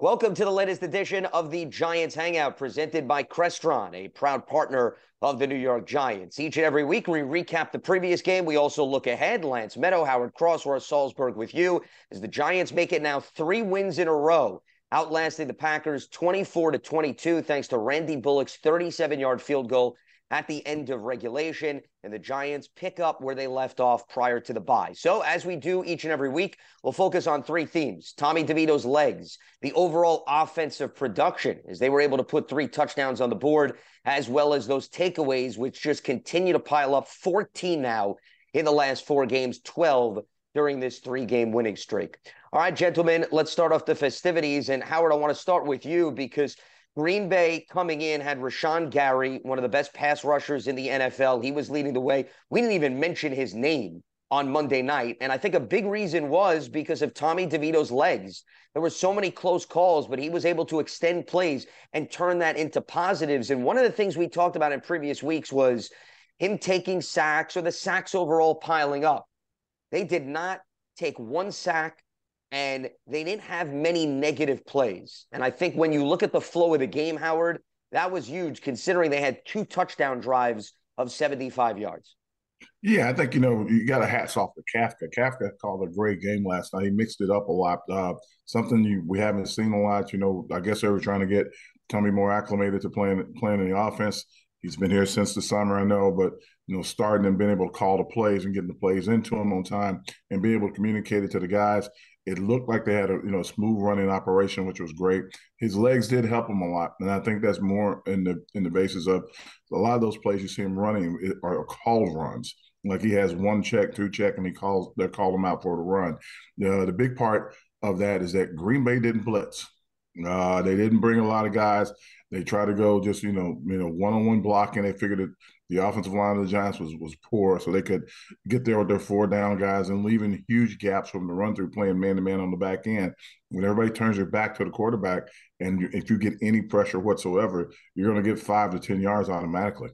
Welcome to the latest edition of the Giants Hangout presented by Crestron, a proud partner of the New York Giants. Each and every week, we recap the previous game. We also look ahead. Lance Medow, Howard Cross, Russ Salzberg with you as the Giants make it now three wins in a row, outlasting the Packers 24 to 22, thanks to Randy Bullock's 37 yard field goal at the end of regulation, and the Giants pick up where they left off prior to the bye. So, as we do each and every week, we'll focus on three themes Tommy DeVito's legs, the overall offensive production, as they were able to put three touchdowns on the board, as well as those takeaways, which just continue to pile up 14 now in the last four games, 12 during this three game winning streak. All right, gentlemen, let's start off the festivities. And Howard, I want to start with you because Green Bay coming in had Rashan Gary, one of the best pass rushers in the NFL. He was leading the way. We didn't even mention his name on Monday night. And I think a big reason was because of Tommy DeVito's legs. There were so many close calls, but he was able to extend plays and turn that into positives. And one of the things we talked about in previous weeks was him taking sacks or the sacks overall piling up. They did not take one sack and they didn't have many negative plays. And I think when you look at the flow of the game, Howard, that was huge considering they had two touchdown drives of 75 yards. Yeah, I think you know you got a hats off to Kafka. Kafka called a great game last night. He mixed it up a lot. Uh, something you we haven't seen a lot. You know, I guess they were trying to get Tommy more acclimated to playing playing in the offense. He's been here since the summer, I know, but you know, starting and being able to call the plays and getting the plays into him on time and being able to communicate it to the guys it looked like they had a you know smooth running operation, which was great. His legs did help him a lot, and I think that's more in the in the basis of a lot of those plays you see him running are called runs. Like he has one check, two check, and he calls they call him out for the run. Uh, the big part of that is that Green Bay didn't blitz. Uh, they didn't bring a lot of guys. They try to go just you know you know one on one blocking. They figured that the offensive line of the Giants was was poor, so they could get there with their four down guys and leaving huge gaps from the run through, playing man to man on the back end. When everybody turns their back to the quarterback, and if you get any pressure whatsoever, you're going to get five to ten yards automatically.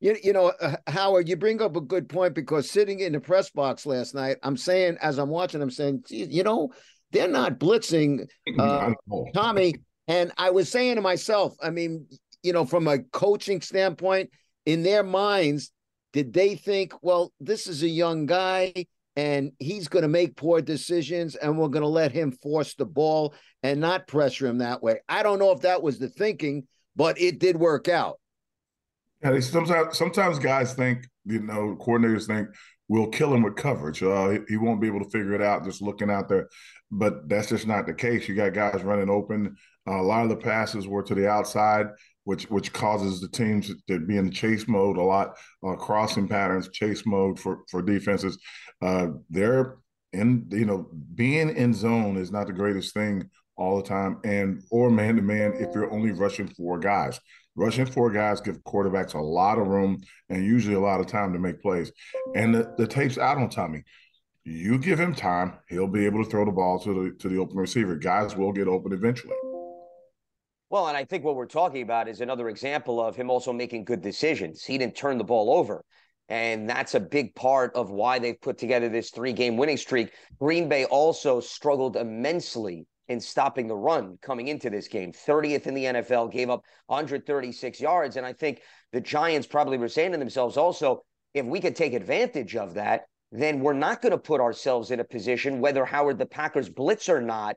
You, you know, uh, Howard, you bring up a good point because sitting in the press box last night, I'm saying, as I'm watching, I'm saying, you know, they're not blitzing uh, Tommy and I was saying to myself, I mean, you know, from a coaching standpoint, in their minds, did they think, well, this is a young guy and he's going to make poor decisions and we're going to let him force the ball and not pressure him that way? I don't know if that was the thinking, but it did work out. Yeah, sometimes sometimes guys think, you know, coordinators think we'll kill him with coverage. Uh, he won't be able to figure it out just looking out there. But that's just not the case. You got guys running open. Uh, a lot of the passes were to the outside, which which causes the teams to be in chase mode a lot, uh, crossing patterns, chase mode for for defenses. Uh, they're in you know being in zone is not the greatest thing all the time, and or man to man if you're only rushing four guys. Rushing four guys give quarterbacks a lot of room and usually a lot of time to make plays. And the, the tape's out on Tommy. You give him time, he'll be able to throw the ball to the to the open receiver. Guys will get open eventually. Well, and I think what we're talking about is another example of him also making good decisions. He didn't turn the ball over. And that's a big part of why they've put together this three game winning streak. Green Bay also struggled immensely in stopping the run coming into this game. 30th in the NFL, gave up 136 yards. And I think the Giants probably were saying to themselves also, if we could take advantage of that, then we're not going to put ourselves in a position, whether Howard the Packers blitz or not,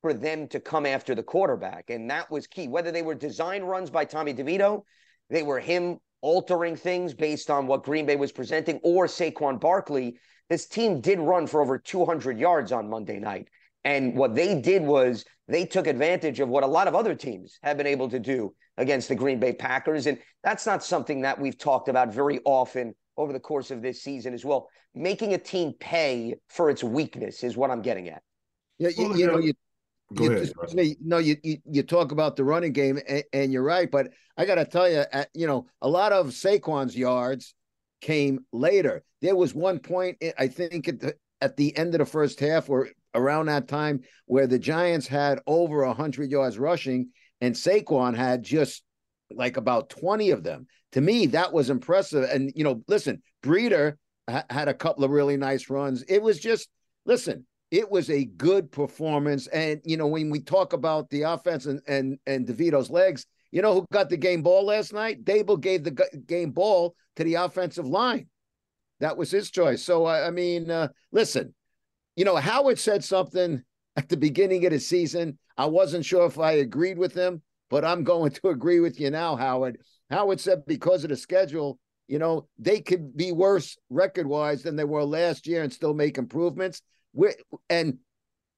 for them to come after the quarterback. And that was key. Whether they were design runs by Tommy DeVito, they were him altering things based on what Green Bay was presenting, or Saquon Barkley. This team did run for over 200 yards on Monday night. And what they did was they took advantage of what a lot of other teams have been able to do against the Green Bay Packers. And that's not something that we've talked about very often over the course of this season as well. Making a team pay for its weakness is what I'm getting at. Yeah, you, you know, you you, ahead. no, you, you, you talk about the running game, and, and you're right. But I got to tell you, at, you know, a lot of Saquon's yards came later. There was one point, eh, I think, at the, at the end of the first half, or around that time, where the Giants had over hundred yards rushing, and Saquon had just like about twenty of them. To me, that was impressive. And you know, listen, Breida ha- had a couple of really nice runs. It was just listen it was a good performance. And you know, when we talk about the offense and and and DeVito's legs, you know who got the game ball last night? Daboll gave the game ball to the offensive line. That was his choice. So I mean, uh, listen, you know, Howard said something at the beginning of the season. I wasn't sure if I agreed with him, but I'm going to agree with you now, Howard. Howard said because of the schedule, you know, they could be worse record wise than they were last year and still make improvements. We're, and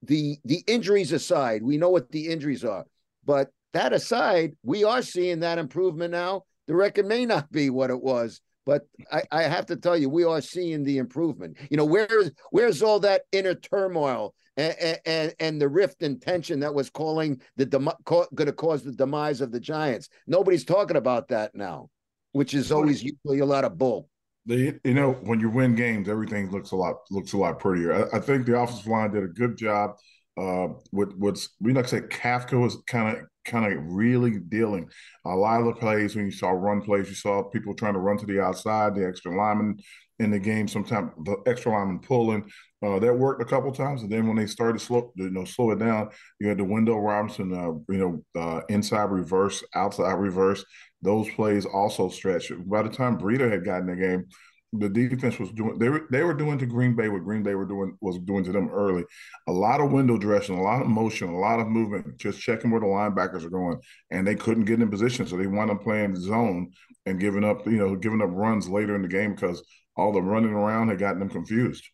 the the injuries aside, we know what the injuries are, but that aside, we are seeing that improvement now. The record may not be what it was, but I, I have to tell you, we are seeing the improvement. You know, where's where's all that inner turmoil and and, and the rift and tension that was calling the dem- going to cause the demise of the Giants? Nobody's talking about that now, which is always usually a lot of bull. You know, when you win games, everything looks a lot looks a lot prettier. I, I think the offensive line did a good job. Uh, with what's we like I said, Kafka was kind of kind of really dealing. A lot of the plays when you saw run plays, you saw people trying to run to the outside, the extra lineman in the game. Sometimes the extra lineman pulling. Uh, that worked a couple times, and then when they started slow, you know, slow it down, you had the Wendell Robinson, uh, you know, uh, inside reverse, outside reverse. Those plays also stretched. By the time Breida had gotten the game, the defense was doing they were they were doing to Green Bay what Green Bay were doing was doing to them early. A lot of window dressing, a lot of motion, a lot of movement, just checking where the linebackers are going, and they couldn't get in position, so they wound up playing zone and giving up you know giving up runs later in the game because all the running around had gotten them confused.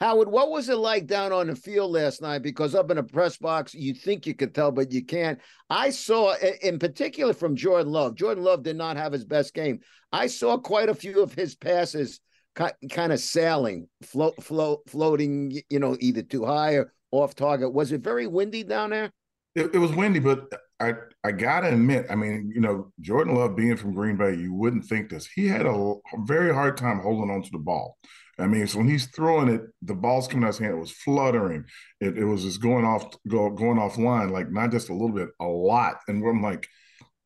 Howard, what was it like down on the field last night? Because up in the press box, you think you could tell, but you can't. I saw, in particular, from Jordan Love. Jordan Love did not have his best game. I saw quite a few of his passes kind of sailing, float, float, floating. You know, either too high or off target. Was it very windy down there? It, it was windy, but I I gotta admit, I mean, you know, Jordan Love being from Green Bay, you wouldn't think this. He had a very hard time holding on to the ball. I mean, so when he's throwing it, the ball's coming out of his hand. It was fluttering. It, it was just going off, go, going offline, like not just a little bit, a lot. And I'm like,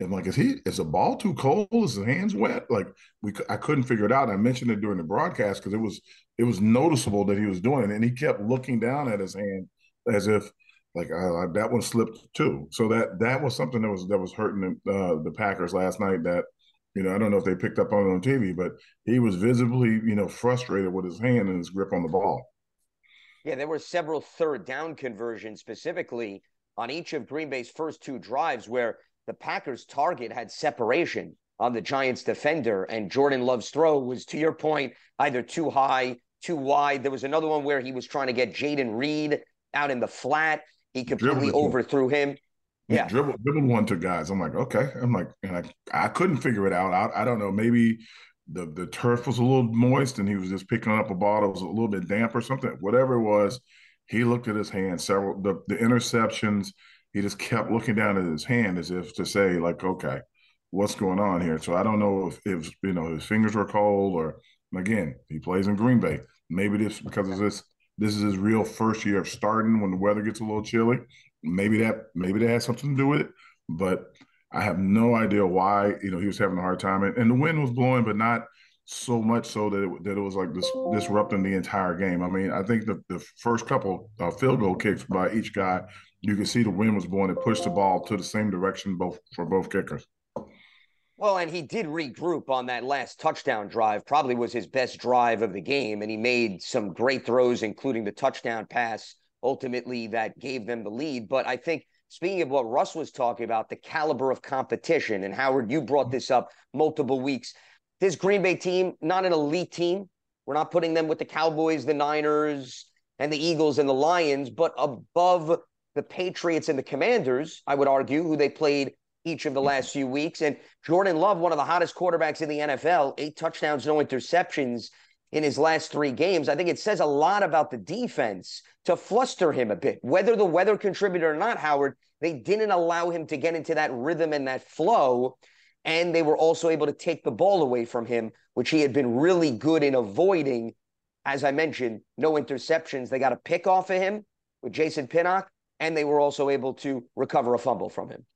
I'm like, is he? Is the ball too cold? Is his hands wet? Like we, I couldn't figure it out. I mentioned it during the broadcast because it was, it was noticeable that he was doing it, and he kept looking down at his hand as if, like, uh, that one slipped too. So that that was something that was that was hurting uh, the Packers last night. That you know, I don't know if they picked up on it on TV, but he was visibly, you know, frustrated with his hand and his grip on the ball. Yeah, there were several third down conversions specifically on each of Green Bay's first two drives where the Packers' target had separation on the Giants' defender, and Jordan Love's throw was, to your point, either too high, too wide. There was another one where he was trying to get Jayden Reed out in the flat. He completely overthrew him yeah. dribble dribble one to guys. I'm like, okay. I'm like, and I I couldn't figure it out. I, I don't know. Maybe the the turf was a little moist and he was just picking up a ball that was a little bit damp or something. Whatever it was, he looked at his hand. Several the the interceptions. He just kept looking down at his hand as if to say, like, okay, what's going on here? So I don't know if if you know his fingers were cold or again he plays in Green Bay. Maybe this because of this. This is his real first year of starting when the weather gets a little chilly maybe that maybe that has something to do with it, but I have no idea why you know he was having a hard time, and, and the wind was blowing, but not so much so that it, that it was like this disrupting the entire game. I mean, I think the, the first couple uh, field goal kicks by each guy, you could see the wind was blowing. It pushed the ball to the same direction both for both kickers. Well, and he did regroup on that last touchdown drive. Probably was his best drive of the game, and he made some great throws, including the touchdown pass ultimately that gave them the lead. But I think speaking of what Russ was talking about, the caliber of competition, and Howard, you brought mm-hmm. this up multiple weeks. This Green Bay team, not an elite team. We're not putting them with the Cowboys, the Niners, and the Eagles and the Lions, but above the Patriots and the Commanders, I would argue, who they played each of the last few weeks. And Jordan Love, one of the hottest quarterbacks in the NFL, eight touchdowns, no interceptions in his last three games. I think it says a lot about the defense to fluster him a bit. Whether the weather contributed or not, Howard, they didn't allow him to get into that rhythm and that flow. And they were also able to take the ball away from him, which he had been really good in avoiding. As I mentioned, no interceptions. They got a pick off of him with Jason Pinnock, and they were also able to recover a fumble from him.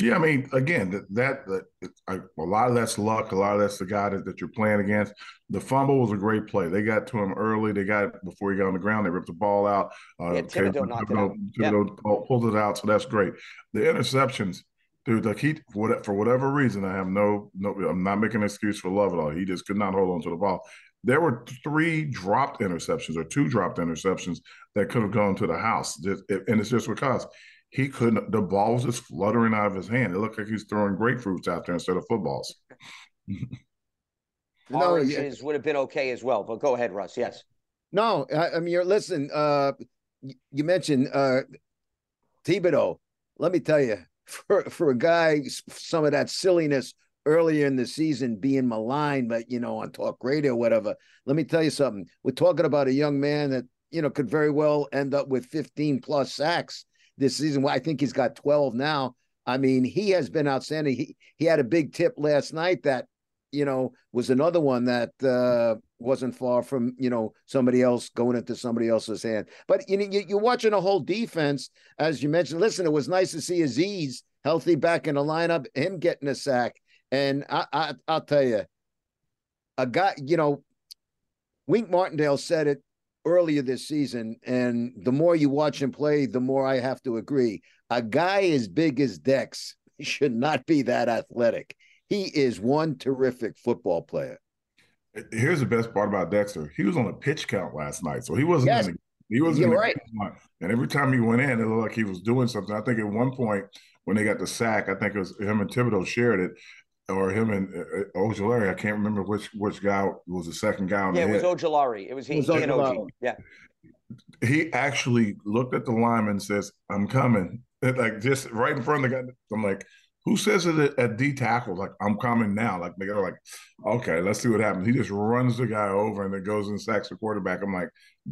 Yeah, I mean, again, that, that, that a lot of that's luck. A lot of that's the guy that, that, you're playing against. The fumble was a great play. They got to him early. They got it before he got on the ground. They ripped the ball out. Uh, yeah, Thibodeaux knocked Thibodeaux, it out. Thibodeaux yep. pulled it out, so that's great. The interceptions, dude. Like he, for whatever reason, I have no, no. I'm not making an excuse for love at all. He just could not hold on to the ball. There were three dropped interceptions or two dropped interceptions that could have gone to the house, and it's just because he couldn't. The ball was just fluttering out of his hand. It looked like he's throwing grapefruits out there instead of footballs. Oranges no, would have been okay as well, but go ahead, Russ. Yes. No, I, I mean, you're listen. Uh, you mentioned uh, Thibodeaux. Let me tell you, for for a guy, some of that silliness earlier in the season being maligned, but you know, on talk radio, whatever. Let me tell you something. We're talking about a young man that you know could very well end up with 15 plus sacks this season. I think he's got 12 now. I mean, he has been outstanding. He he had a big tip last night that, you know, was another one that uh, wasn't far from, you know, somebody else going into somebody else's hand. But you know, you, you're watching a whole defense, as you mentioned. Listen, it was nice to see Azeez healthy back in the lineup, him getting a sack. And I, I I'll tell you, a guy, you know, Wink Martindale said it earlier this season, and the more you watch him play, the more I have to agree. A guy as big as Dex should not be that athletic. He is one terrific football player. Here's the best part about Dexter. He was on a pitch count last night, so he wasn't. Yes. In the, he wasn't. You're right. And every time he went in, it looked like he was doing something. I think at one point when they got the sack, I think it was him and Thibodeaux shared it or him and uh, Ojulari. I can't remember which which guy was the second guy on yeah, the it was Ojulari. It was he, it was he and OG. Yeah. He actually looked at the lineman and says, I'm coming. like just right in front of the guy. I'm like, who says it at, D tackle? Like, I'm coming now. Like they're like, okay, let's see what happens. He just runs the guy over and then goes and sacks the quarterback. I'm like,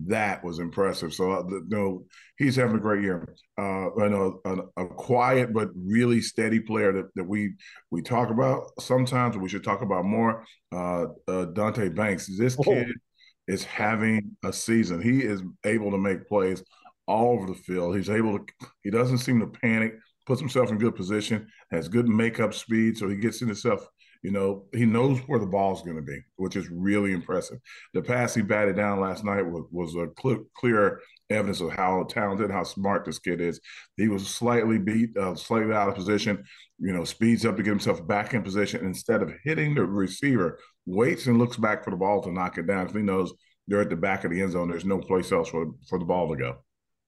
that was impressive. So, uh, you know, he's having a great year. Uh, I know a, a, quiet but really steady player that, that we we talk about sometimes. We should talk about more. Uh, uh, Deonte Banks. This oh. kid oh. is having a season. He is able to make plays all over the field. He's able to. He doesn't seem to panic puts himself in good position, has good makeup speed, so he gets in himself. You know, he knows where the ball's going to be, which is really impressive. The pass he batted down last night was, was a cl- clear evidence of how talented, how smart this kid is. He was slightly beat, uh, slightly out of position. You know, speeds up to get himself back in position instead of hitting the receiver. Waits and looks back for the ball to knock it down. He knows they're at the back of the end zone, there's no place else for for the ball to go.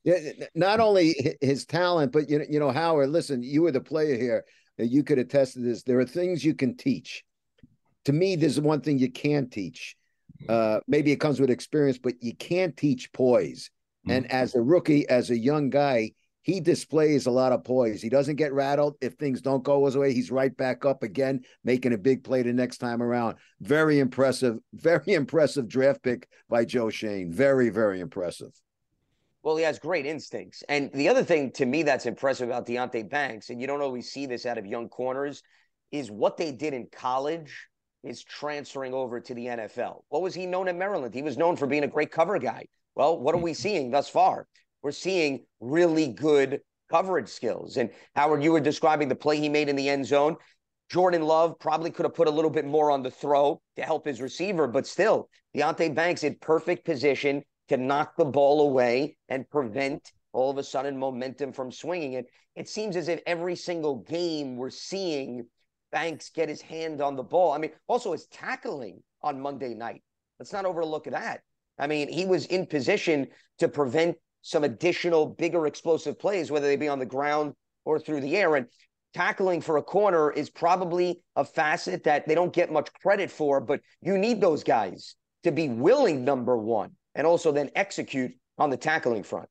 Yeah, not only his talent, but you know, you know, Howard. Listen, you were the player here. You could attest to this. There are things you can teach. To me, there's one thing you can't teach. Uh, maybe it comes with experience, but you can't teach poise. Mm-hmm. And as a rookie, as a young guy, he displays a lot of poise. He doesn't get rattled. If things don't go his way, he's right back up again, making a big play the next time around. Very impressive, very impressive draft pick by Joe Schoen. Very, very impressive. Well, he has great instincts. And the other thing to me that's impressive about Deonte Banks, and you don't always see this out of young corners, is what they did in college is transferring over to the NFL. What was he known in Maryland? He was known for being a great cover guy. Well, what are we mm-hmm. seeing thus far? We're seeing really good coverage skills. And Howard, you were describing the play he made in the end zone. Jordan Love probably could have put a little bit more on the throw to help his receiver, but still, Deonte Banks in perfect position to knock the ball away and prevent all of a sudden momentum from swinging it. It seems as if every single game we're seeing Banks get his hand on the ball. I mean, also his tackling on Monday night. Let's not overlook that. I mean, he was in position to prevent some additional bigger explosive plays, whether they be on the ground or through the air. And tackling for a corner is probably a facet that they don't get much credit for, but you need those guys to be willing, number one, and also then execute on the tackling front.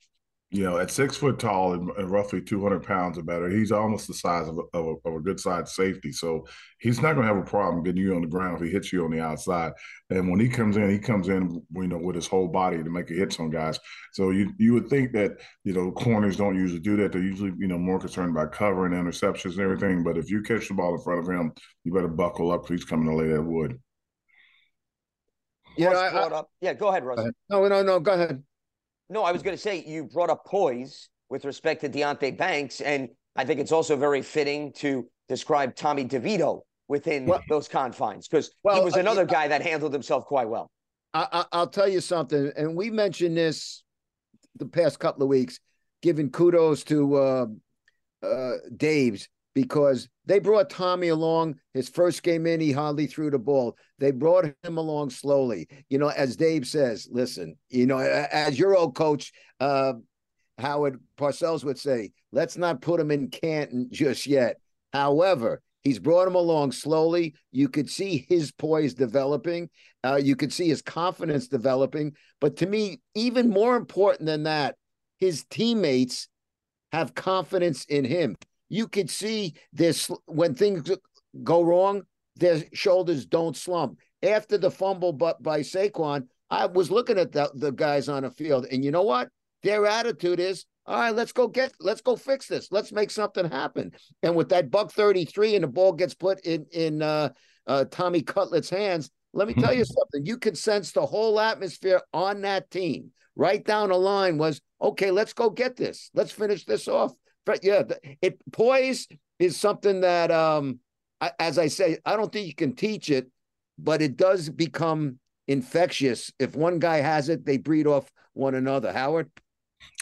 You know, at six foot tall and, roughly 200 pounds or better, he's almost the size of a, of a, of a good side safety. So he's not going to have a problem getting you on the ground if he hits you on the outside. And when he comes in, he comes in, you know, with his whole body to make a hit on guys. So you you would think that you know corners don't usually do that. They're usually you know more concerned about covering interceptions and everything. But if you catch the ball in front of him, you better buckle up because he's coming to lay that wood. Yeah, I, brought I, up. Yeah, go ahead, Russ. No, no, no. Go ahead. No, I was going to say you brought up poise with respect to Deonte Banks, and I think it's also very fitting to describe Tommy DeVito within well, those confines because well, he was uh, another uh, guy that handled himself quite well. I, will tell you something, and we mentioned this the past couple of weeks, giving kudos to uh, uh, Dabes because they brought Tommy along. His first game in, he hardly threw the ball. They brought him along slowly. You know, as Dabes says, listen, you know, as your old coach, uh, Howard Parcells would say, let's not put him in Canton just yet. However, he's brought him along slowly. You could see his poise developing. Uh, you could see his confidence developing. But to me, even more important than that, his teammates have confidence in him you could see this when things go wrong, their shoulders don't slump. After the fumble but by Saquon, I was looking at the, the guys on the field, and you know what? Their attitude is, all right, let's go get, let's go fix this. Let's make something happen. And with that buck 33 and the ball gets put in in uh, uh, Tommy Cutlet's hands, let me tell you something. You can sense the whole atmosphere on that team. Right down the line was, okay, let's go get this. Let's finish this off yeah, it poise is something that, um, as I say, I don't think you can teach it, but it does become infectious. If one guy has it, they breed off one another. Howard.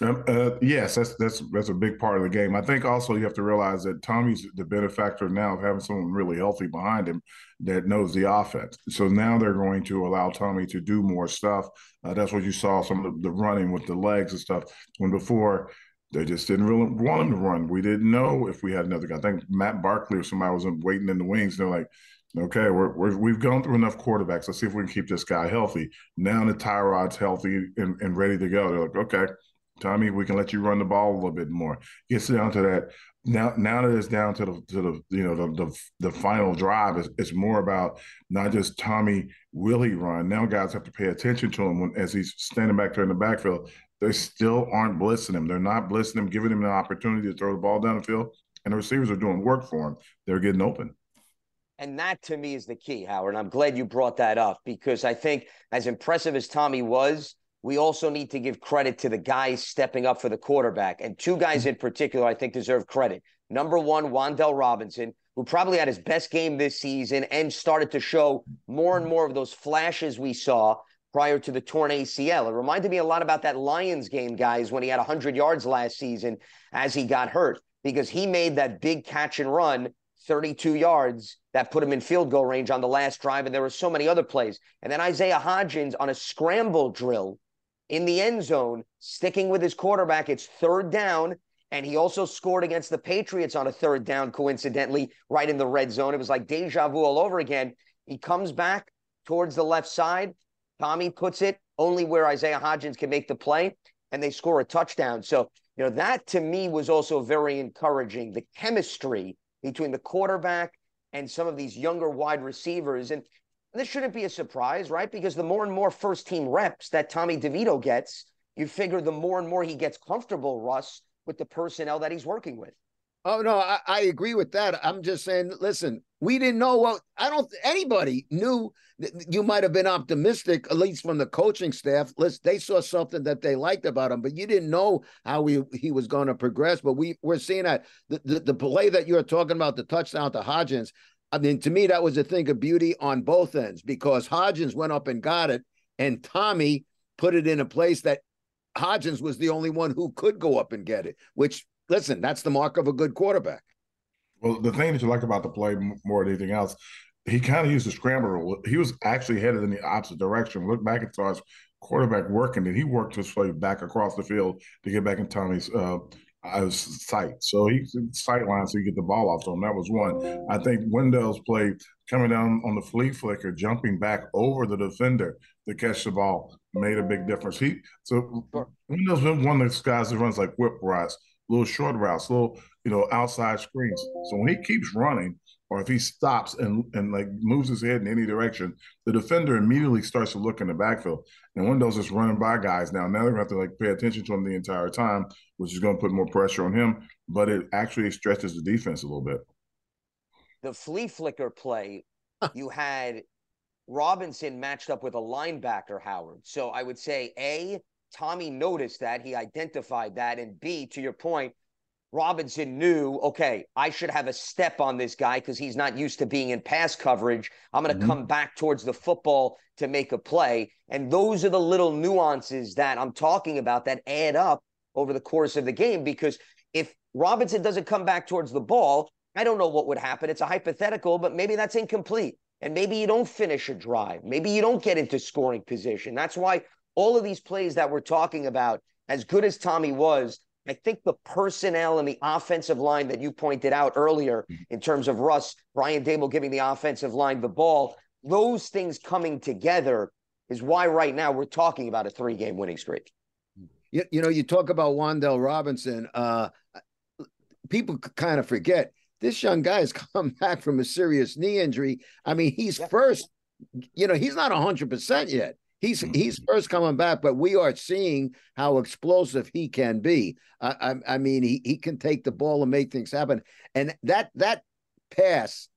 Um, uh, yes, that's that's that's a big part of the game. I think also you have to realize that Tommy's the benefactor now of having someone really healthy behind him that knows the offense. So now they're going to allow Tommy to do more stuff. Uh, that's what you saw some of the, the running with the legs and stuff. When before they just didn't really want him to run. We didn't know if we had another guy. I think Matt Barkley or somebody was waiting in the wings. They're like, okay, we're, we have gone through enough quarterbacks. Let's see if we can keep this guy healthy. Now the Tyrod's healthy and, and ready to go. They're like, okay, Tommy, we can let you run the ball a little bit more. Gets down to that. Now, now that it's down to the to the you know the the, the final drive, it's, it's more about not just Tommy will he run. Now guys have to pay attention to him when as he's standing back there in the backfield they still aren't blitzing him. They're not blitzing him, giving him an opportunity to throw the ball down the field. And the receivers are doing work for him. They're getting open. And that to me is the key, Howard. I'm glad you brought that up because I think as impressive as Tommy was, we also need to give credit to the guys stepping up for the quarterback. And two guys in particular, I think, deserve credit. Number one, Wan'Dale Robinson, who probably had his best game this season and started to show more and more of those flashes we saw prior to the torn ACL. It reminded me a lot about that Lions game, guys, when he had 100 yards last season as he got hurt, because he made that big catch and run 32 yards that put him in field goal range on the last drive. And there were so many other plays. And then Isaiah Hodgins on a scramble drill in the end zone, sticking with his quarterback. It's third down. And he also scored against the Patriots on a third down, coincidentally, right in the red zone. It was like deja vu all over again. He comes back towards the left side, Tommy puts it only where Isaiah Hodgins can make the play, and they score a touchdown. So, you know, that to me was also very encouraging. The chemistry between the quarterback and some of these younger wide receivers. And this shouldn't be a surprise, right? Because the more and more first team reps that Tommy DeVito gets, you figure the more and more he gets comfortable, Russ, with the personnel that he's working with. Oh no, I, I, agree with that. I'm just saying, listen, we didn't know what I don't anybody knew you might have been optimistic, at least from the coaching staff. Listen, they saw something that they liked about him, but you didn't know how he, he was going to progress. But we we're seeing that the, the, the play that you're talking about, the touchdown to Hodgins. I mean, to me, that was a thing of beauty on both ends because Hodgins went up and got it, and Tommy put it in a place that Hodgins was the only one who could go up and get it, which listen, that's the mark of a good quarterback. Well, the thing that you like about the play more than anything else, he kind of used the scramble. He was actually headed in the opposite direction. Look back and saw his quarterback working, and he worked his way back across the field to get back in Tommy's uh, sight. So he sight line, so you get the ball off to him. That was one. I think Wendell's play coming down on the flea flicker, jumping back over the defender to catch the ball made a big difference. He so Wendell's been one of those guys that runs like whip routes little short routes, little you know outside screens. So when he keeps running, or if he stops and and like moves his head in any direction, the defender immediately starts to look in the backfield. And Wendell's just running by guys now. Now they're gonna have to like pay attention to him the entire time, which is gonna put more pressure on him. But it actually stretches the defense a little bit. The flea flicker play, you had Robinson matched up with a linebacker, Howard. So I would say A, Tommy noticed that, he identified that, and B, to your point, Robinson knew, okay, I should have a step on this guy because he's not used to being in pass coverage. I'm going to mm-hmm. come back towards the football to make a play. And those are the little nuances that I'm talking about that add up over the course of the game. Because if Robinson doesn't come back towards the ball, I don't know what would happen. It's a hypothetical, but maybe that's incomplete. And maybe you don't finish a drive. Maybe you don't get into scoring position. That's why all of these plays that we're talking about, as good as Tommy was, I think the personnel and the offensive line that you pointed out earlier, mm-hmm. in terms of Russ, Brian Daboll giving the offensive line the ball, those things coming together is why right now we're talking about a three game winning streak. You, you know, you talk about Wan'Dale Robinson. Uh, people kind of forget this young guy has come back from a serious knee injury. I mean, he's yeah. first, you know, he's not 100% yet. He's mm-hmm. he's first coming back, but we are seeing how explosive he can be. I, I, I mean, he he can take the ball and make things happen. And that that pass,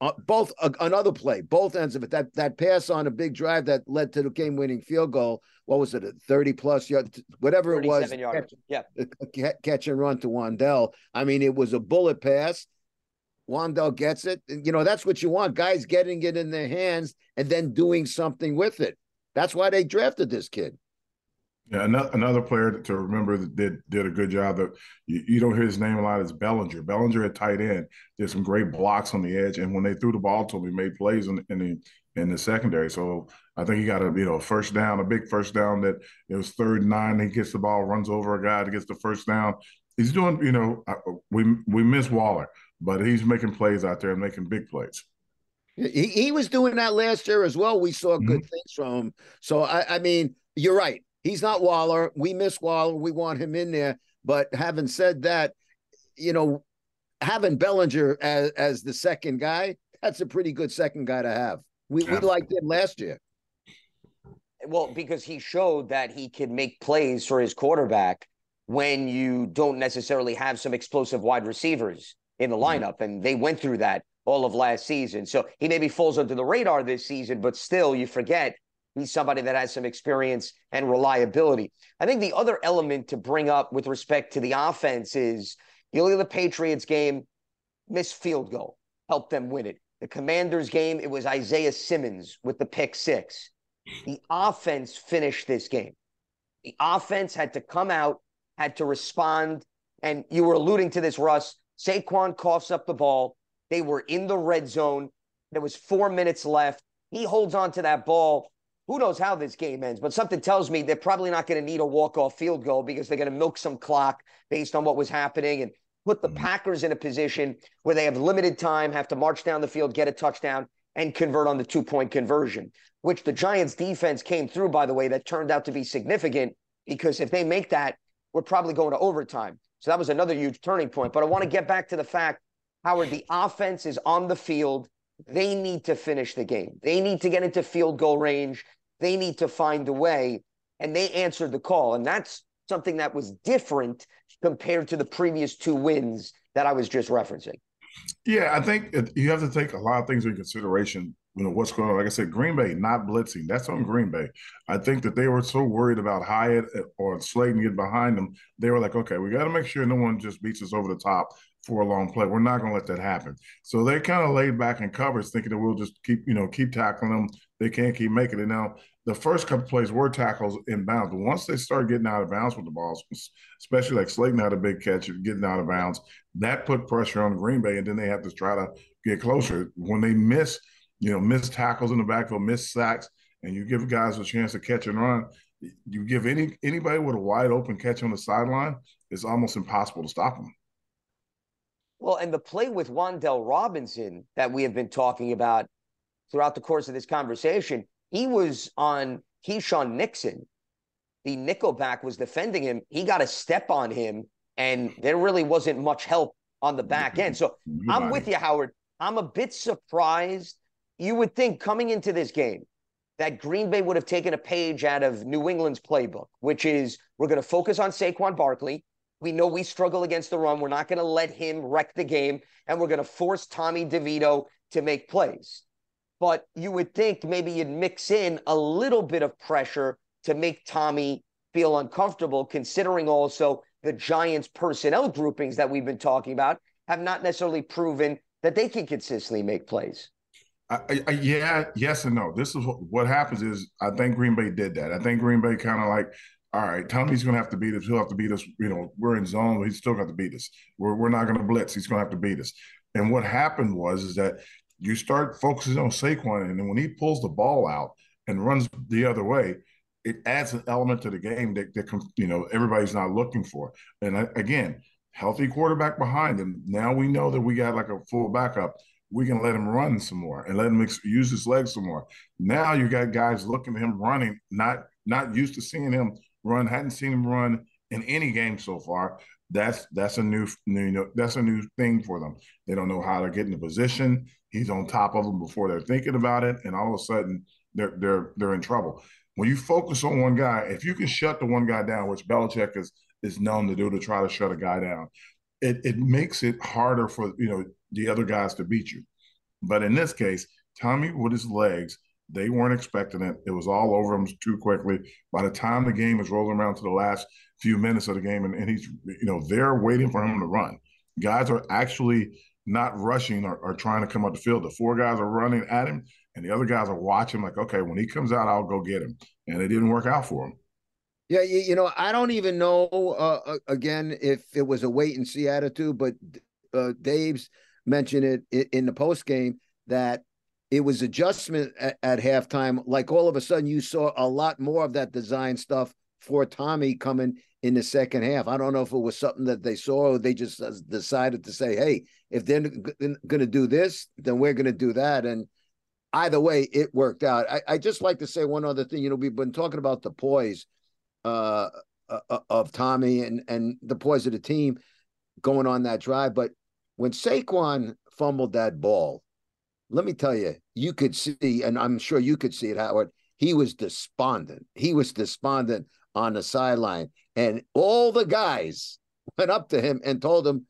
uh, both uh, another play, both ends of it. That that pass on a big drive that led to the game winning field goal. What was it? A thirty plus yard, whatever it was. Catch, yeah, catch and run to Wan'Dale. I mean, it was a bullet pass. Wan'Dale gets it. You know, that's what you want. Guys getting it in their hands and then doing something with it. That's why they drafted this kid. Yeah, another player to remember that did did a good job. That you, you, don't hear his name a lot is Bellinger. Bellinger at tight end did some great blocks on the edge, and when they threw the ball to him, he made plays in, in the in the secondary. So I think he got a you know first down, a big first down that it was third and nine. He gets the ball, runs over a guy gets the first down. He's doing you know we we miss Waller but he's making plays out there and making big plays. He, he was doing that last year as well. We saw good mm-hmm. things from him. So I, I mean, you're right. He's not Waller. We miss Waller. We want him in there. But having said that, you know, having Bellinger as, as the second guy, that's a pretty good second guy to have. We we liked him last year. Well, because he showed that he could make plays for his quarterback when you don't necessarily have some explosive wide receivers in the mm-hmm. lineup, and they went through that all of last season. So he maybe falls under the radar this season, but still, you forget he's somebody that has some experience and reliability. I think the other element to bring up with respect to the offense is you look at the Patriots game, missed field goal, helped them win it. The Commanders game, it was Isaiah Simmons with the pick six. The offense finished this game. The offense had to come out, had to respond. And you were alluding to this, Russ. Saquon coughs up the ball. They were in the red zone. There was four minutes left. He holds on to that ball. Who knows how this game ends? But something tells me they're probably not going to need a walk-off field goal because they're going to milk some clock based on what was happening and put the mm-hmm. Packers in a position where they have limited time, have to march down the field, get a touchdown, and convert on the two-point conversion, which the Giants defense came through, by the way, that turned out to be significant because if they make that, we're probably going to overtime. So that was another huge turning point. But I want to get back to the fact, Howard, the offense is on the field. They need to finish the game. They need to get into field goal range. They need to find a way. And they answered the call. And that's something that was different compared to the previous two wins that I was just referencing. Yeah, I think you have to take a lot of things into consideration you know what's going on. Like I said, Green Bay not blitzing. That's on Green Bay. I think that they were so worried about Hyatt eh, or Slayton get behind them. They were like, okay, we got to make sure no one just beats us over the top for a long play. We're not going to let that happen. So they kind of laid back in covers, thinking that we'll just keep you know keep tackling them. They can't keep making it. Now the first couple plays were tackles in bounds, once they start getting out of bounds with the balls, especially like Slayton had a big catch getting out of bounds, that put pressure on Green Bay, and then they have to try to get closer. When they miss you know, missed tackles in the backfield, missed sacks, and you give guys a chance to catch and run. You give any anybody with a wide open catch on the sideline, it's almost impossible to stop them. Well, and the play with Wan'Dale Robinson that we have been talking about throughout the course of this conversation, he was on Keisean Nixon. The nickelback was defending him. He got a step on him, and there really wasn't much help on the back end. So I'm with you, Howard. I'm a bit surprised you would think coming into this game that Green Bay would have taken a page out of New England's playbook, which is we're going to focus on Saquon Barkley. We know we struggle against the run. We're not going to let him wreck the game, and we're going to force Tommy DeVito to make plays. But you would think maybe you'd mix in a little bit of pressure to make Tommy feel uncomfortable, considering also the Giants personnel groupings that we've been talking about have not necessarily proven that they can consistently make plays. I, I, yeah, yes and no. This is what, what happens is I think Green Bay did that. I think Green Bay kind of like, all right, Tommy's going to have to beat us. He'll have to beat us. You know, we're in zone. But he's still got to beat us. We're, we're not going to blitz. He's going to have to beat us. And what happened was is that you start focusing on Saquon, and then when he pulls the ball out and runs the other way, it adds an element to the game that, that you know everybody's not looking for. And uh, again, healthy quarterback behind him. Now we know that we got like a full backup. We can let him run some more and let him use his legs some more. Now you got guys looking at him running, not not used to seeing him run, hadn't seen him run in any game so far. That's that's a new, new you know that's a new thing for them. They don't know how to get in the position. He's on top of them before they're thinking about it, and all of a sudden they're they're they're in trouble. When you focus on one guy, if you can shut the one guy down, which Belichick is is known to do to try to shut a guy down, it it makes it harder for you know the other guys to beat you. But in this case, Tommy with his legs, they weren't expecting it. It was all over him too quickly. By the time the game is rolling around to the last few minutes of the game, and, and he's you know they're waiting for him to run. Guys are actually not rushing or, or, trying to come up the field. The four guys are running at him, and the other guys are watching, like, okay, when he comes out, I'll go get him. And it didn't work out for him. Yeah, you, you know, I don't even know uh, uh again if it was a wait and see attitude, but uh, Dabes mentioned it in the post game that it was adjustment at, at halftime. Like all of a sudden, you saw a lot more of that design stuff for Tommy coming in the second half. I don't know if it was something that they saw or they just decided to say, hey, if they're going to do this, then we're going to do that. And either way, it worked out. I, I, just like to say one other thing. You know, we've been talking about the poise uh, uh, of Tommy and, and the poise of the team going on that drive. But when Saquon fumbled that ball, let me tell you, you could see, and I'm sure you could see it, Howard. He was despondent. He was despondent on the sideline. And all the guys went up to him and told him,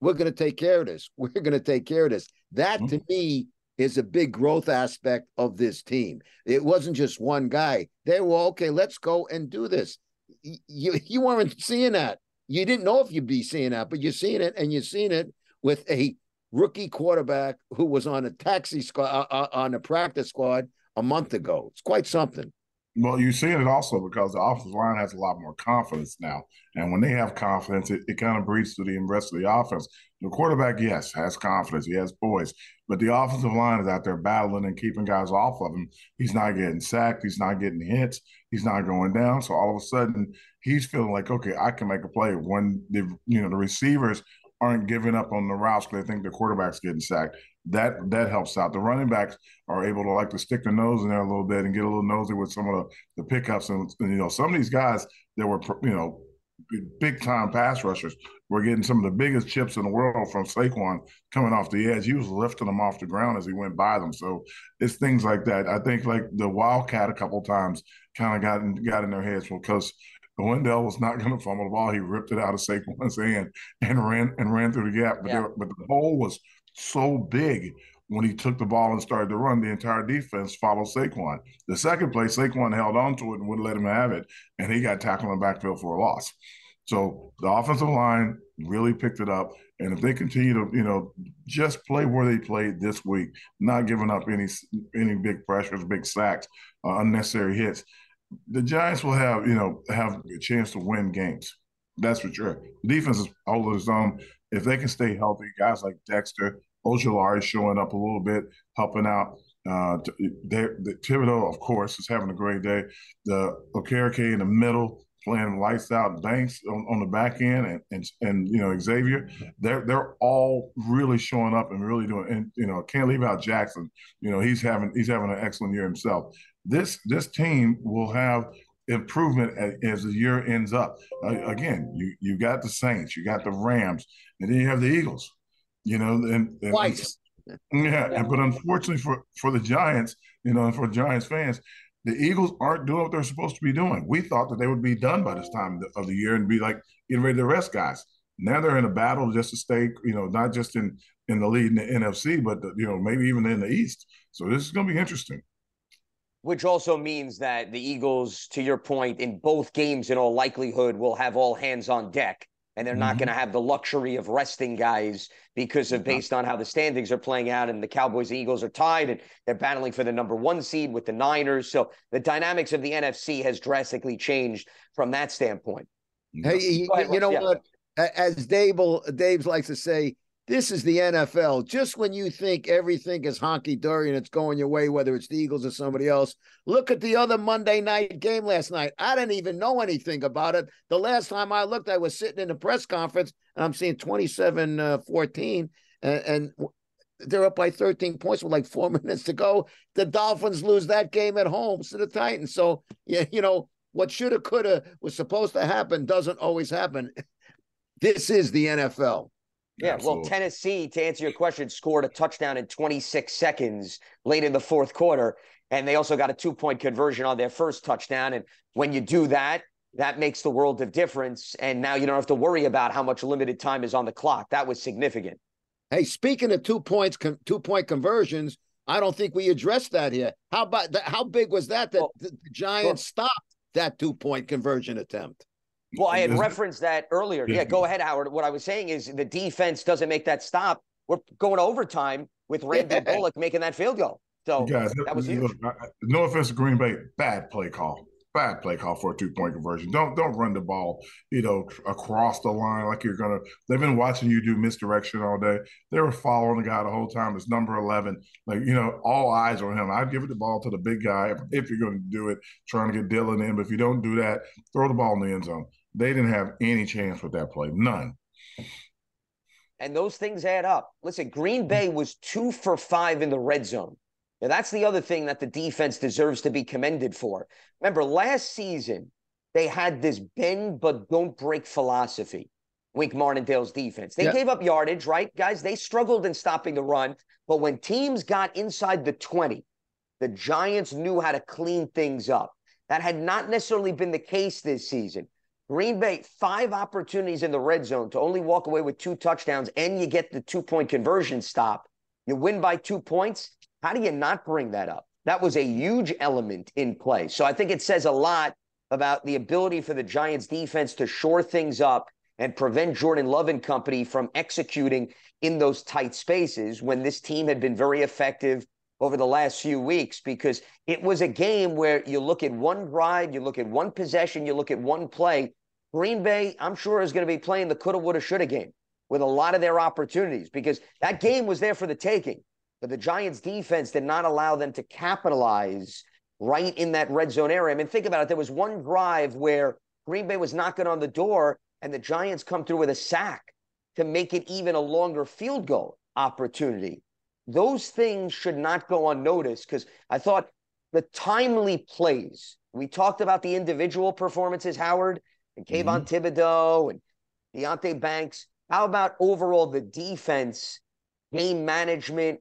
We're going to take care of this. We're going to take care of this. That mm-hmm. to me is a big growth aspect of this team. It wasn't just one guy. They were, okay, let's go and do this. You, you weren't seeing that. You didn't know if you'd be seeing that, but you're seeing it and you're seeing it with a rookie quarterback who was on a taxi squad, uh, uh on a practice squad a month ago. It's quite something. Well, you see it also because the offensive line has a lot more confidence now. And when they have confidence, it, it kind of breeds to the rest of the offense. The quarterback, yes, has confidence. He has poise. But the offensive line is out there battling and keeping guys off of him. He's not getting sacked. He's not getting hits. He's not going down. So all of a sudden, he's feeling like, okay, I can make a play. When the you know the receivers aren't giving up on the routes because they think the quarterback's getting sacked that that helps out. The running backs are able to like to stick their nose in there a little bit and get a little nosy with some of the, the pickups. And, and, you know, some of these guys that were you know big time pass rushers were getting some of the biggest chips in the world from Saquon coming off the edge. He was lifting them off the ground as he went by them. So it's things like that. I think like the Wildcat a couple times kind of got in, got in their heads because Wendell was not going to fumble the ball. He ripped it out of Saquon's hand and ran and ran through the gap. But, yeah. but the hole was so big when he took the ball and started to run, the entire defense followed Saquon. The second play, Saquon held on to it and wouldn't let him have it, and he got tackled in the backfield for a loss. So the offensive line really picked it up, and if they continue to, you know, just play where they played this week, not giving up any any big pressures, big sacks, uh, unnecessary hits, the Giants will have, you know, have a chance to win games. That's for sure. Defense is all of its own if they can stay healthy, guys like Dexter, Ojulari showing up a little bit, helping out. Uh, the Thibodeaux, of course, is having a great day. The Okereke in the middle, playing lights out. Banks on, on the back end, and, and and you know Xavier, they're they're all really showing up and really doing. And you know, can't leave out Jackson. You know, he's having he's having an excellent year himself. This this team will have improvement as the year ends up. Uh, again, you you got the Saints, you got the Rams, and then you have the Eagles. You know, and, and twice. Yeah, yeah. but unfortunately for for the Giants, you know, and for Giants fans, the Eagles aren't doing what they're supposed to be doing. We thought that they would be done by this time of the year and be like getting ready to rest guys. Now they're in a battle just to stay, you know, not just in in the lead in the NFC, but the, you know maybe even in the East. So this is going to be interesting. Which also means that the Eagles, to your point, in both games, in all likelihood, will have all hands on deck. And they're mm-hmm. not going to have the luxury of resting guys because of based on how the standings are playing out. And the Cowboys and Eagles are tied and they're battling for the number one seed with the Niners. So the dynamics of the NFC has drastically changed from that standpoint. Hey, ahead, you know yeah. what? As Dabes, Dabes likes to say, this is the NFL. Just when you think everything is honky dory and it's going your way, whether it's the Eagles or somebody else, look at the other Monday night game last night. I didn't even know anything about it. The last time I looked, I was sitting in a press conference and I'm seeing 27 uh, 14, and, and they're up by 13 points with like four minutes to go. The Dolphins lose that game at home to the Titans. So, yeah, you know, what shoulda, coulda was supposed to happen doesn't always happen. This is the NFL. Yeah, Absolutely. well, Tennessee, to answer your question, scored a touchdown in 26 seconds late in the fourth quarter. And they also got a two point conversion on their first touchdown. And when you do that, that makes the world of difference. And now you don't have to worry about how much limited time is on the clock. That was significant. Hey, speaking of two points, two point conversions, I don't think we addressed that here. How about that? How big was that that well, the, Giants well, stopped that two point conversion attempt? Well, I had referenced that earlier. Yeah, go ahead, Howard. What I was saying is the defense doesn't make that stop. We're going overtime with Randy Bullock making that field goal. So guys, that was huge. Look, no offense to Green Bay, bad play call. Bad play call for a two point conversion. Don't don't run the ball, you know, across the line like you're gonna. They've been watching you do misdirection all day. They were following the guy the whole time. It's number eleven. Like you know, all eyes on him. I'd give it the ball to the big guy if, if you're going to do it, trying to get Dillon in. But if you don't do that, throw the ball in the end zone. They didn't have any chance with that play, none. And those things add up. Listen, Green Bay was two for five in the red zone. Now, that's the other thing that the defense deserves to be commended for. Remember, last season, they had this bend but don't break philosophy. Wink Martindale's defense. They gave up yardage, right? Guys, they struggled in stopping the run. But when teams got inside the 20, the Giants knew how to clean things up. That had not necessarily been the case this season. Green Bay, five opportunities in the red zone to only walk away with two touchdowns, and you get the two point conversion stop. You win by two points. How do you not bring that up? That was a huge element in play. So I think it says a lot about the ability for the Giants defense to shore things up and prevent Jordan Love and company from executing in those tight spaces when this team had been very effective over the last few weeks because it was a game where you look at one drive, you look at one possession, you look at one play, Green Bay, I'm sure, is going to be playing the coulda, woulda, shoulda game with a lot of their opportunities because that game was there for the taking. But the Giants defense did not allow them to capitalize right in that red zone area. I mean, think about it. There was one drive where Green Bay was knocking on the door and the Giants come through with a sack to make it even a longer field goal opportunity. Those things should not go unnoticed because I thought the timely plays, we talked about the individual performances, Howard and Kayvon mm-hmm. Thibodeaux and Deonte Banks. How about overall the defense, game management,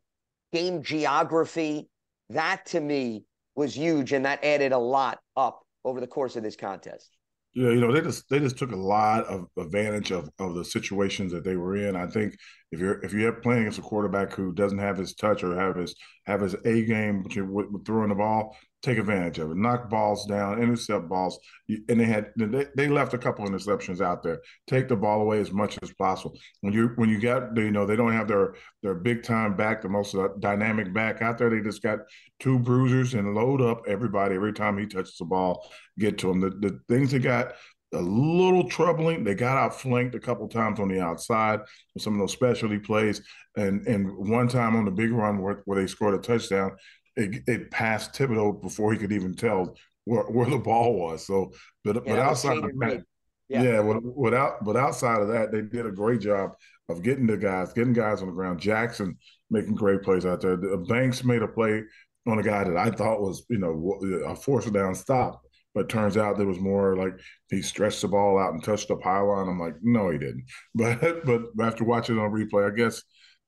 game geography? That to me was huge, and that added a lot up over the course of this contest. Yeah, you know, they just they just took a lot of advantage of, of the situations that they were in. I think if you're if you're playing against a quarterback who doesn't have his touch or have his have his A game with, with throwing the ball, take advantage of it, knock balls down, intercept balls, and they had they, they left a couple of interceptions out there. Take the ball away as much as possible. When you when you got you know they don't have their their big time back, the most uh, dynamic back out there. They just got two bruisers and load up everybody every time he touches the ball. Get to him. The the things that got a little troubling. They got outflanked a couple times on the outside with some of those specialty plays, and and one time on the big run where, where they scored a touchdown, it, it passed Thibodeaux before he could even tell where, where the ball was. So, but yeah, but outside of that, yeah, yeah without but outside of that, they did a great job of getting the guys, getting guys on the ground. Jackson making great plays out there. The Banks made a play on a guy that I thought was you know a force down stop. But turns out there was more like he stretched the ball out and touched the pylon. I'm like, no, he didn't. But but after watching it on replay, I guess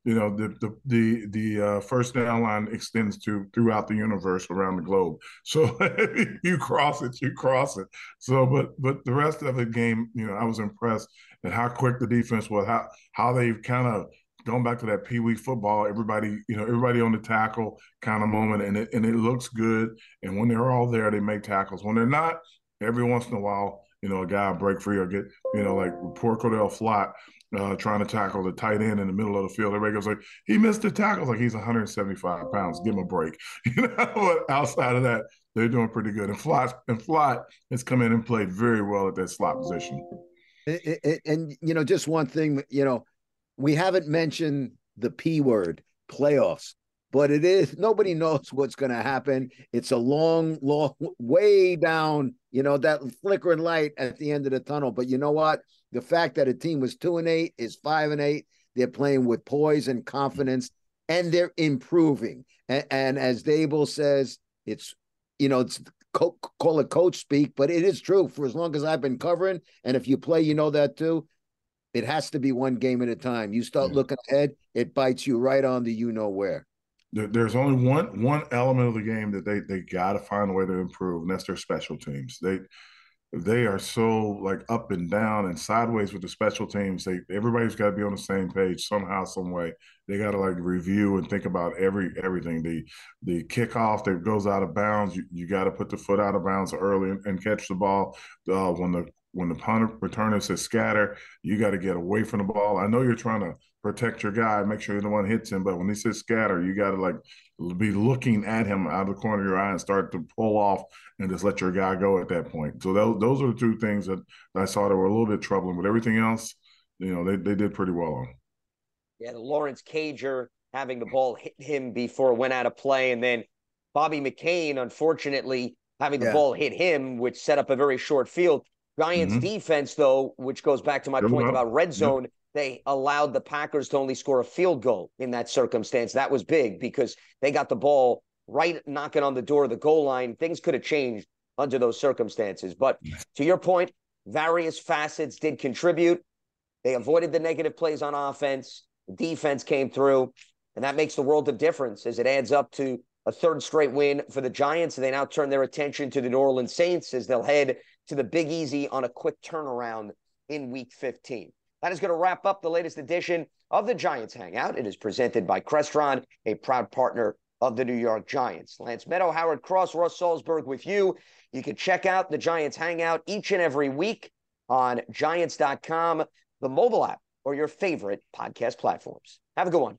you know the the the, the uh, first down line extends to throughout the universe around the globe so you cross it you cross it so but but the rest of the game you know i was impressed at how quick the defense was how how they've kind of going back to that pee wee football, everybody, you know, everybody on the tackle kind of moment, and it and it looks good. And when they're all there, they make tackles. When they're not, every once in a while, you know, a guy break free or get, you know, like poor Cor'Dale Flott uh, trying to tackle the tight end in the middle of the field. Everybody goes like, he missed the tackle. Like he's 175 pounds. Give him a break. You know, but outside of that, they're doing pretty good. And Flott and Flott has come in and played very well at that slot position. And you know, just one thing, you know, we haven't mentioned the P word playoffs, but it is nobody knows what's going to happen. It's a long, long way down, you know, that flickering light at the end of the tunnel. But you know what? The fact that a team was two and eight is five and eight. They're playing with poise and confidence, and they're improving. And, and as Daboll says, it's you know it's co- call it coach speak, but it is true. For as long as I've been covering, and if you play, you know that too. It has to be one game at a time. You start yeah. looking ahead, it bites you right on the you know where. There's only one one element of the game that they they got to find a way to improve, and that's their special teams. They they are so like up and down and sideways with the special teams. They everybody's got to be on the same page somehow, some way. They got to like review and think about every everything. The the kickoff that goes out of bounds, you, you got to put the foot out of bounds early and, and catch the ball. Uh, when the when the punter returner says scatter, you got to get away from the ball. I know you're trying to protect your guy, make sure the one hits him, but when he says scatter, you got to like be looking at him out of the corner of your eye and start to pull off and just let your guy go at that point. So those those are the two things that I saw that were a little bit troubling, but everything else, you know, they they did pretty well on. Yeah, the Lawrence Cager having the ball hit him before it went out of play, and then Bobby McCain, unfortunately, having the yeah. ball hit him, which set up a very short field. Giants mm-hmm. defense, though, which goes back to my point about red zone, they allowed the Packers to only score a field goal in that circumstance. That was big because they got the ball right knocking on the door of the goal line. Things could have changed under those circumstances. But to your point, various facets did contribute. They avoided the negative plays on offense. The defense came through, and that makes the world of difference as it adds up to a third straight win for the Giants. And they now turn their attention to the New Orleans Saints as they'll head to the Big Easy on a quick turnaround in week 15. That is going to wrap up the latest edition of the Giants Hangout. It is presented by Crestron, a proud partner of the New York Giants. Lance Medow, Howard Cross, Russ Salzberg with you. You can check out the Giants Hangout each and every week on giants.com, the mobile app, or your favorite podcast platforms. Have a good one.